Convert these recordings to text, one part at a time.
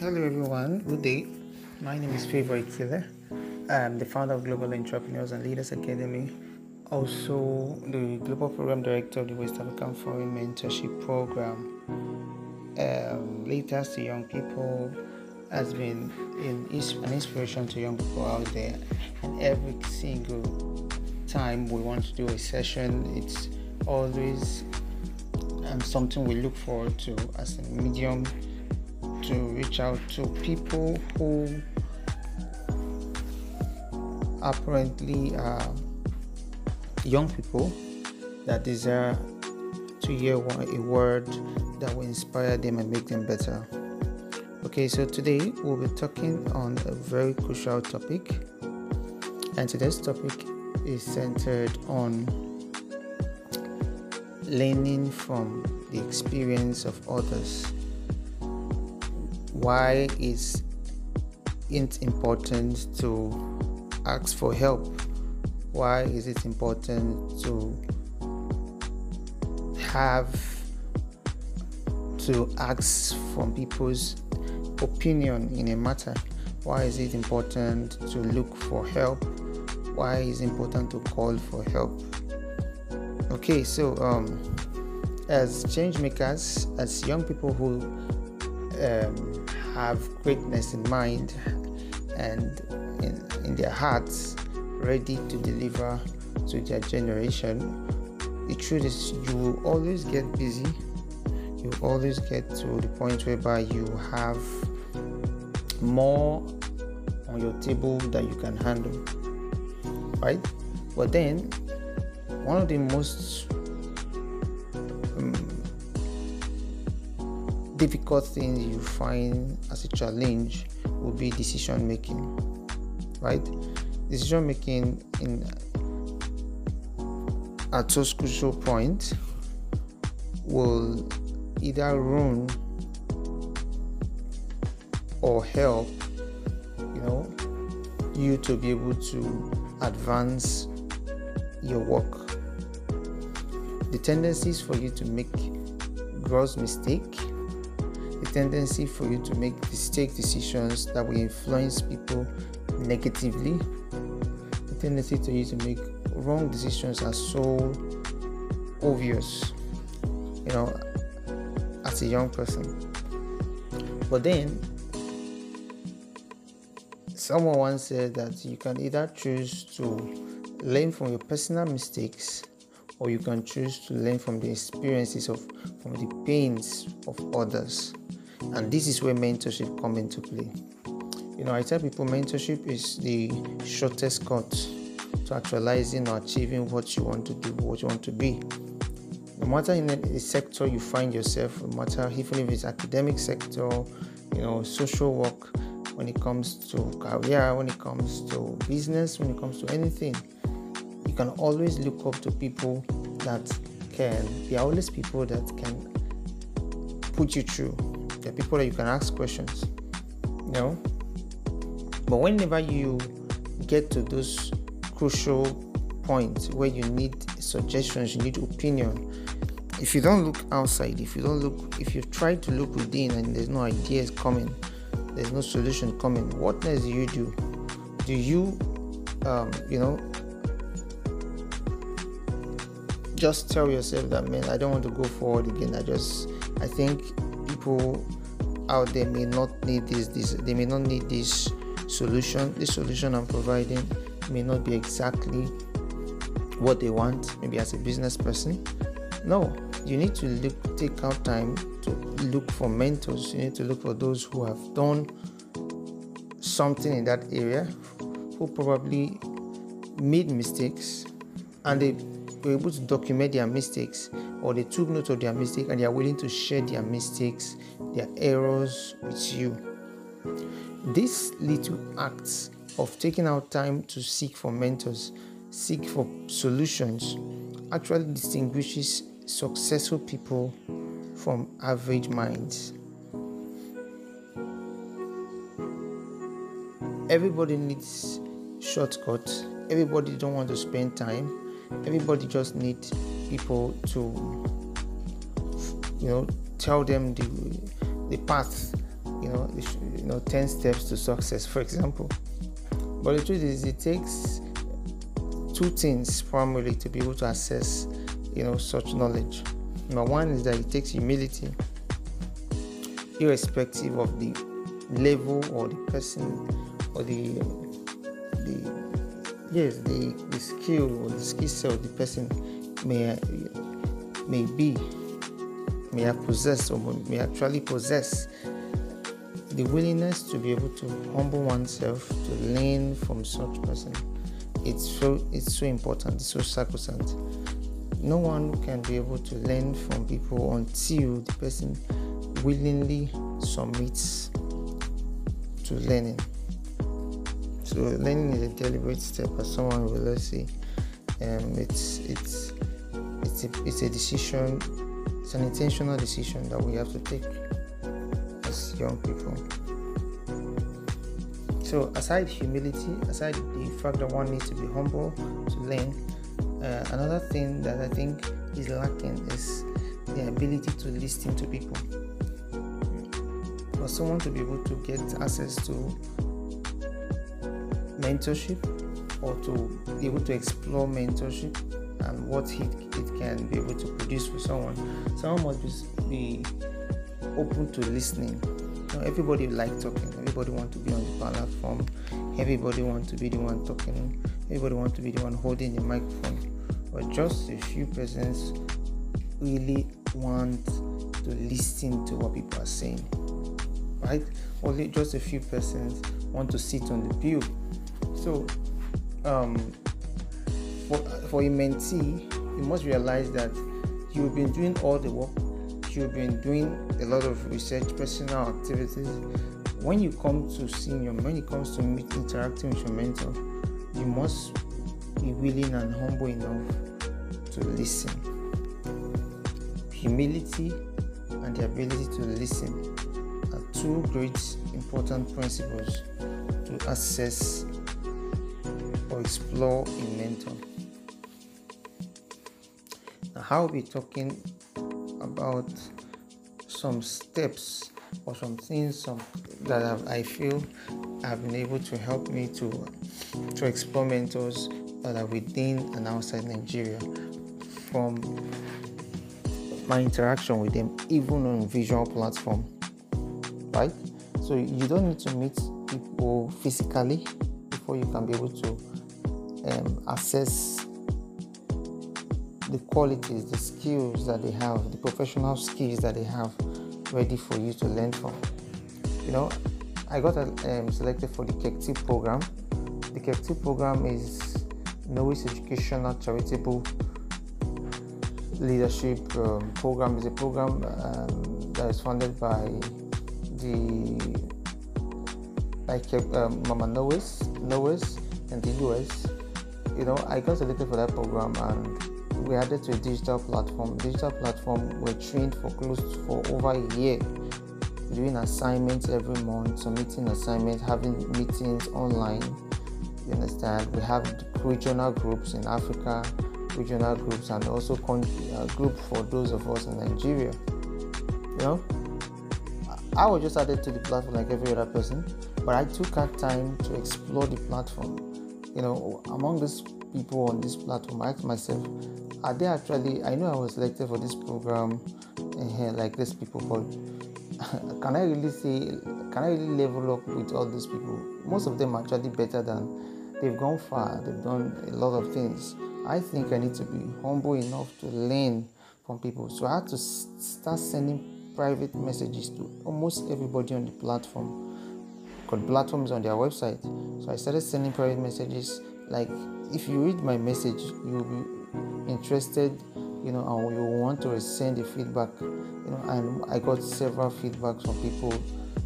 Hello, everyone. Good day. My name is Favor Ikile. I'm the founder of Global Entrepreneurs and Leaders Academy, also the Global Program Director of the West African Foreign Mentorship Program. Um, latest to young people has been an inspiration to young people out there. And every single time we want to do a session, it's always um, something we look forward to as a medium reach out to people who apparently are young people that desire to hear a word that will inspire them and make them better. Okay, so today we'll be talking on a very crucial topic, and today's topic is centered on learning from the experience of others why is it important to ask for help? Why is it important to have to ask from people's opinion in a matter? Why is it important to look for help? Why is it important to call for help? Okay, so um, as change makers, as young people who um, have greatness in mind and in, in their hearts ready to deliver to their generation, the truth is you will always get busy. You always get to the point whereby you have more on your table that you can handle. Right? But then, one of the most difficult things you find as a challenge will be decision making right? Decision making in at so crucial point will either ruin or help you know you to be able to advance your work. The tendencies for you to make gross mistake tendency for you to make mistake decisions that will influence people negatively. The tendency to you to make wrong decisions are so obvious, you know, as a young person. But then, someone once said that you can either choose to learn from your personal mistakes or you can choose to learn from the experiences of from the pains of others and this is where mentorship come into play. You know, I tell people mentorship is the shortest cut to actualizing or achieving what you want to do, what you want to be. No matter in the sector you find yourself, no matter even if it's academic sector, you know, social work, when it comes to career, when it comes to business, when it comes to anything, you can always look up to people that can. There are always people that can put you through there are people that you can ask questions, you know. But whenever you get to those crucial points where you need suggestions, you need opinion, if you don't look outside, if you don't look, if you try to look within and there's no ideas coming, there's no solution coming, what next do you do? Do you, um, you know, just tell yourself that man, I don't want to go forward again. I just, I think people out there may not need this this they may not need this solution. This solution i'm providing may not be exactly what they want maybe as a business person. No you need to look take out time to look for mentors. You need to look for those who have done something in that area who probably made mistakes and they were able to document their mistakes or they took note of their mistake and they are willing to share their mistakes, their errors with you. These little acts of taking out time to seek for mentors, seek for solutions, actually distinguishes successful people from average minds. Everybody needs shortcuts. Everybody don't want to spend time. Everybody just needs people to you know tell them the the path you know, you know, 10 steps to success, for example. But the truth is, it takes two things primarily to be able to access, you know, such knowledge. Number one is that it takes humility, irrespective of the level or the person or the the yes the, the skill or the skill set of the person may may be may have possessed or may actually possess the willingness to be able to humble oneself to learn from such person. It's so it's so important it's so sacrosanct. No one can be able to learn from people until the person willingly submits to learning. So learning is a deliberate step as someone will say. Um, it's it's it's a, it's a decision it's an intentional decision that we have to take as young people. So, aside humility, aside the fact that one needs to be humble to learn, uh, another thing that I think is lacking is the ability to listen to people. For someone to be able to get access to mentorship or to be able to explore mentorship and what it, it can be able to produce for someone. Someone must be open to listening. You know, everybody like talking. Everybody want to be on the platform. Everybody want to be the one talking. Everybody want to be the one holding the microphone. But just a few persons really want to listen to what people are saying. Right? Only just a few persons want to sit on the pew. So um, for, a mentee, you must realize that you've been doing all the work, you've been doing a lot of research, personal activities. When you come to seeing your, when it comes to meet, interacting with your mentor, you must be willing and humble enough to listen. Humility and the ability to listen are two great important principles to assess or explore a I'll be talking about some steps or some things some, that I've, I feel have been able to help me to to explore mentors that are within and outside Nigeria from my interaction with them, even on visual platform. Right? So you don't need to meet people physically before you can be able to um, assess the qualities, the skills that they have, the professional skills that they have ready for you to learn from. You know, I got um, selected for the KECTI program. The KECTI program is Knowledge Educational Charitable Leadership um, Program. is a program um, that is funded by the by um, Mama Knowes, Knowes in the US. You know, I got selected for that program and we added to a digital platform. Digital platform we're trained for close to, for over a year, doing assignments every month, submitting assignments, having meetings online. You understand? We have regional groups in Africa, regional groups, and also con- uh, group for those of us in Nigeria. You know, I was just added to the platform like every other person, but I took that time to explore the platform. You know, among these people on this platform, I asked myself, they actually? I know I was selected for this program, uh, like these people, but can I really say? Can I really level up with all these people? Most of them are actually better than they've gone far. They've done a lot of things. I think I need to be humble enough to learn from people. So I had to start sending private messages to almost everybody on the platform. Because platforms on their website. So I started sending private messages. Like if you read my message, you'll be interested you know and you want to send the feedback you know and i got several feedbacks from people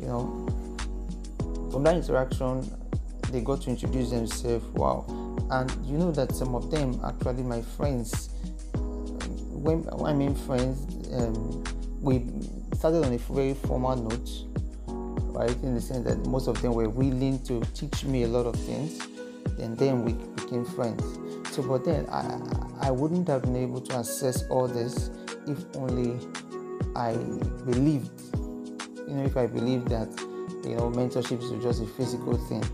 you know. From that interaction they got to introduce themselves wow. And you know that some of them actually my friends when i mean friends um, we started on a very formal note right? In the sense that most of them were willing to teach me a lot of things. And then we became friends so, but then I, I wouldn't have been able to assess all this if only I believed you know if I believed that you know mentorship is just a physical thing.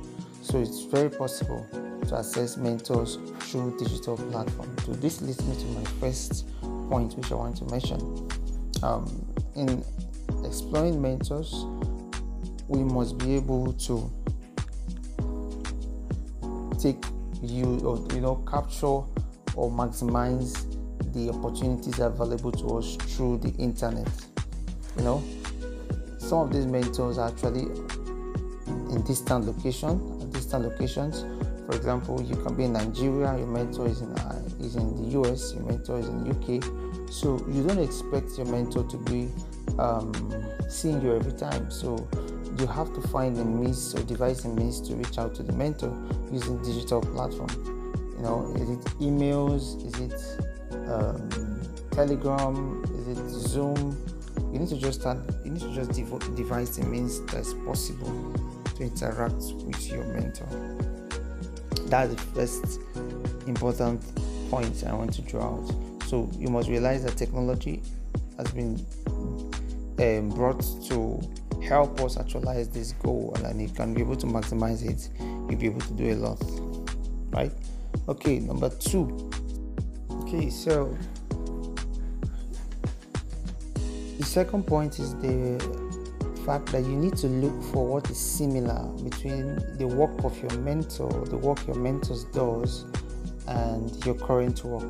So it's very possible to assess mentors through digital platforms. So this leads me to my first point, which I want to mention. Um, in exploring mentors, we must be able to take you you know capture or maximize the opportunities available to us through the internet. You know, some of these mentors are actually in distant location, distant locations. For example, you can be in Nigeria, your mentor is in uh, is in the US, your mentor is in UK. So you don't expect your mentor to be um, seeing you every time. So you have to find a means or devise a means to reach out to the mentor using digital platform. You know, is it emails? Is it um, Telegram? Is it Zoom? You need to just start. You need to just dev- devise a means that's possible to interact with your mentor. That's the first important point I want to draw out. So you must realize that technology has been um, brought to help us actualize this goal and you can be able to maximize it you'll be able to do a lot right? Okay number two. Okay so the second point is the fact that you need to look for what is similar between the work of your mentor the work your mentor does and your current work.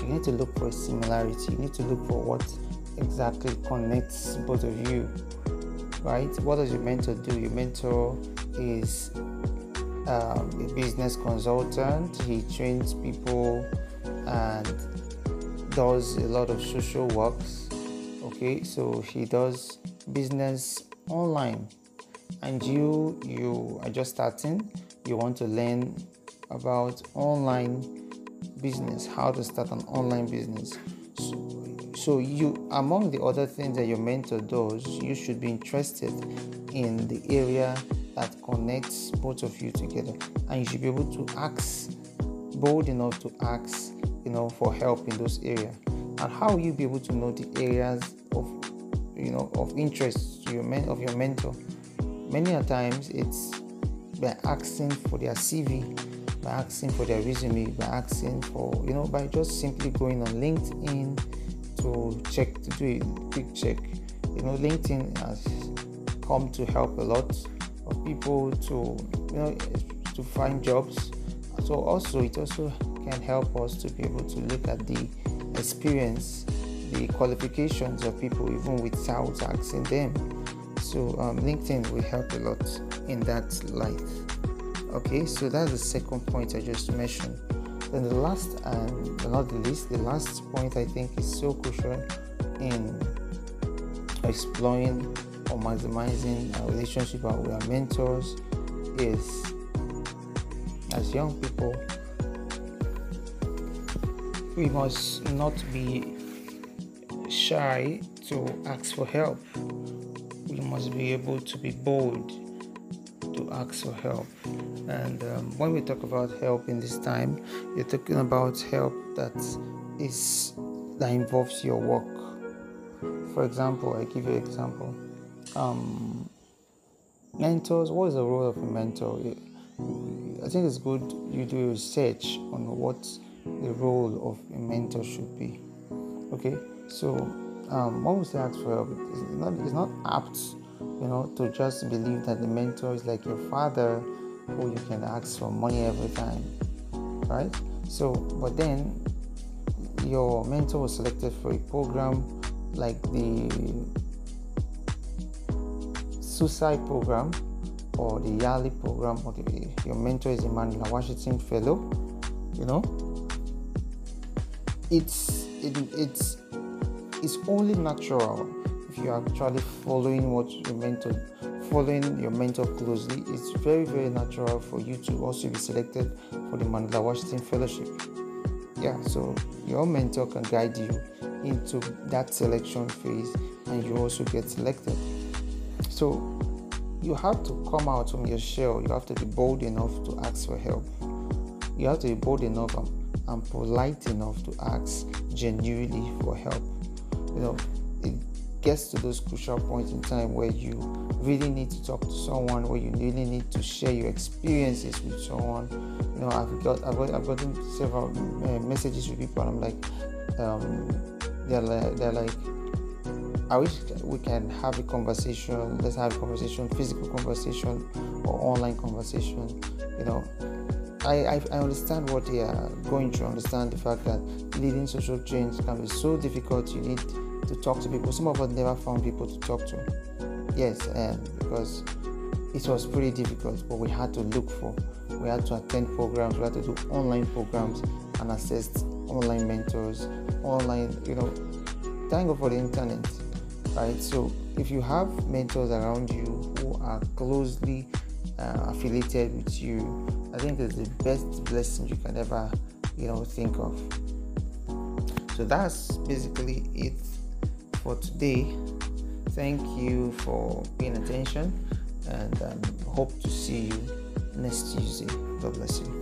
You need to look for a similarity. You need to look for what exactly connects both of you right? What does your mentor do? Your mentor is um, a business consultant. He trains people and does a lot of social works okay? So he does business online. And you you are just starting. You want to learn about online business. How to start an online business so you among the other things that your mentor does, you should be interested in the area that connects both of you together. And you should be able to ask, bold enough to ask, you know, for help in those areas. And how will you be able to know the areas of you know of interest to your men of your mentor? Many a times it's by asking for their CV, by asking for their resume, by asking for, you know, by just simply going on LinkedIn to check to do a quick check. You know, LinkedIn has come to help a lot of people to you know to find jobs. So also it also can help us to be able to look at the experience, the qualifications of people even without asking them. So um, LinkedIn will help a lot in that light. Okay, so that's the second point I just mentioned. Then the last um, and not the least, the last point I think is so crucial in exploring or maximizing our relationship with our mentors is as young people we must not be shy to ask for help. We must be able to be bold to ask for help. And um, when we talk about help in this time, you're talking about help that is that involves your work. For example, I give you an example. Um, mentors. What is the role of a mentor? I think it's good you do research on what the role of a mentor should be. Okay, so um, when we say ask for help, it's not, it's not apt, you know, to just believe that the mentor is like your father who you can ask for money every time, right? So, but then your mentor was selected for a program like the suicide program or the YALI program or the, your mentor is a Mandela Washington Fellow, you know, it's it, it's it's only natural if you're actually following what your mentor following your mentor closely it's very very natural for you to also be selected for the mandela washington fellowship. Yeah so your mentor can guide you into that selection phase and you also get selected. So you have to come out from your shell. You have to be bold enough to ask for help. You have to be bold enough and and polite enough to ask genuinely for help. You know, it, gets to those crucial points in time where you really need to talk to someone, where you really need to share your experiences with someone. You know, I've got I've, got, I've gotten several uh, messages with people. I'm like, um, they're like they're like, I wish we can have a conversation. Let's have a conversation, physical conversation or online conversation. You know, I, I, I understand what they are going through. Understand the fact that leading social change can be so difficult. You need to talk to people. Some of us never found people to talk to. Yes, and because it was pretty difficult, but we had to look for. We had to attend programs. We had to do online programs and access online mentors, online. You know, thank God for the internet, right? So if you have mentors around you who are closely uh, affiliated with you, I think it's the best blessing you can ever, you know, think of. So that's basically it for today. Thank you for paying attention and um, hope to see you next Tuesday. God bless you.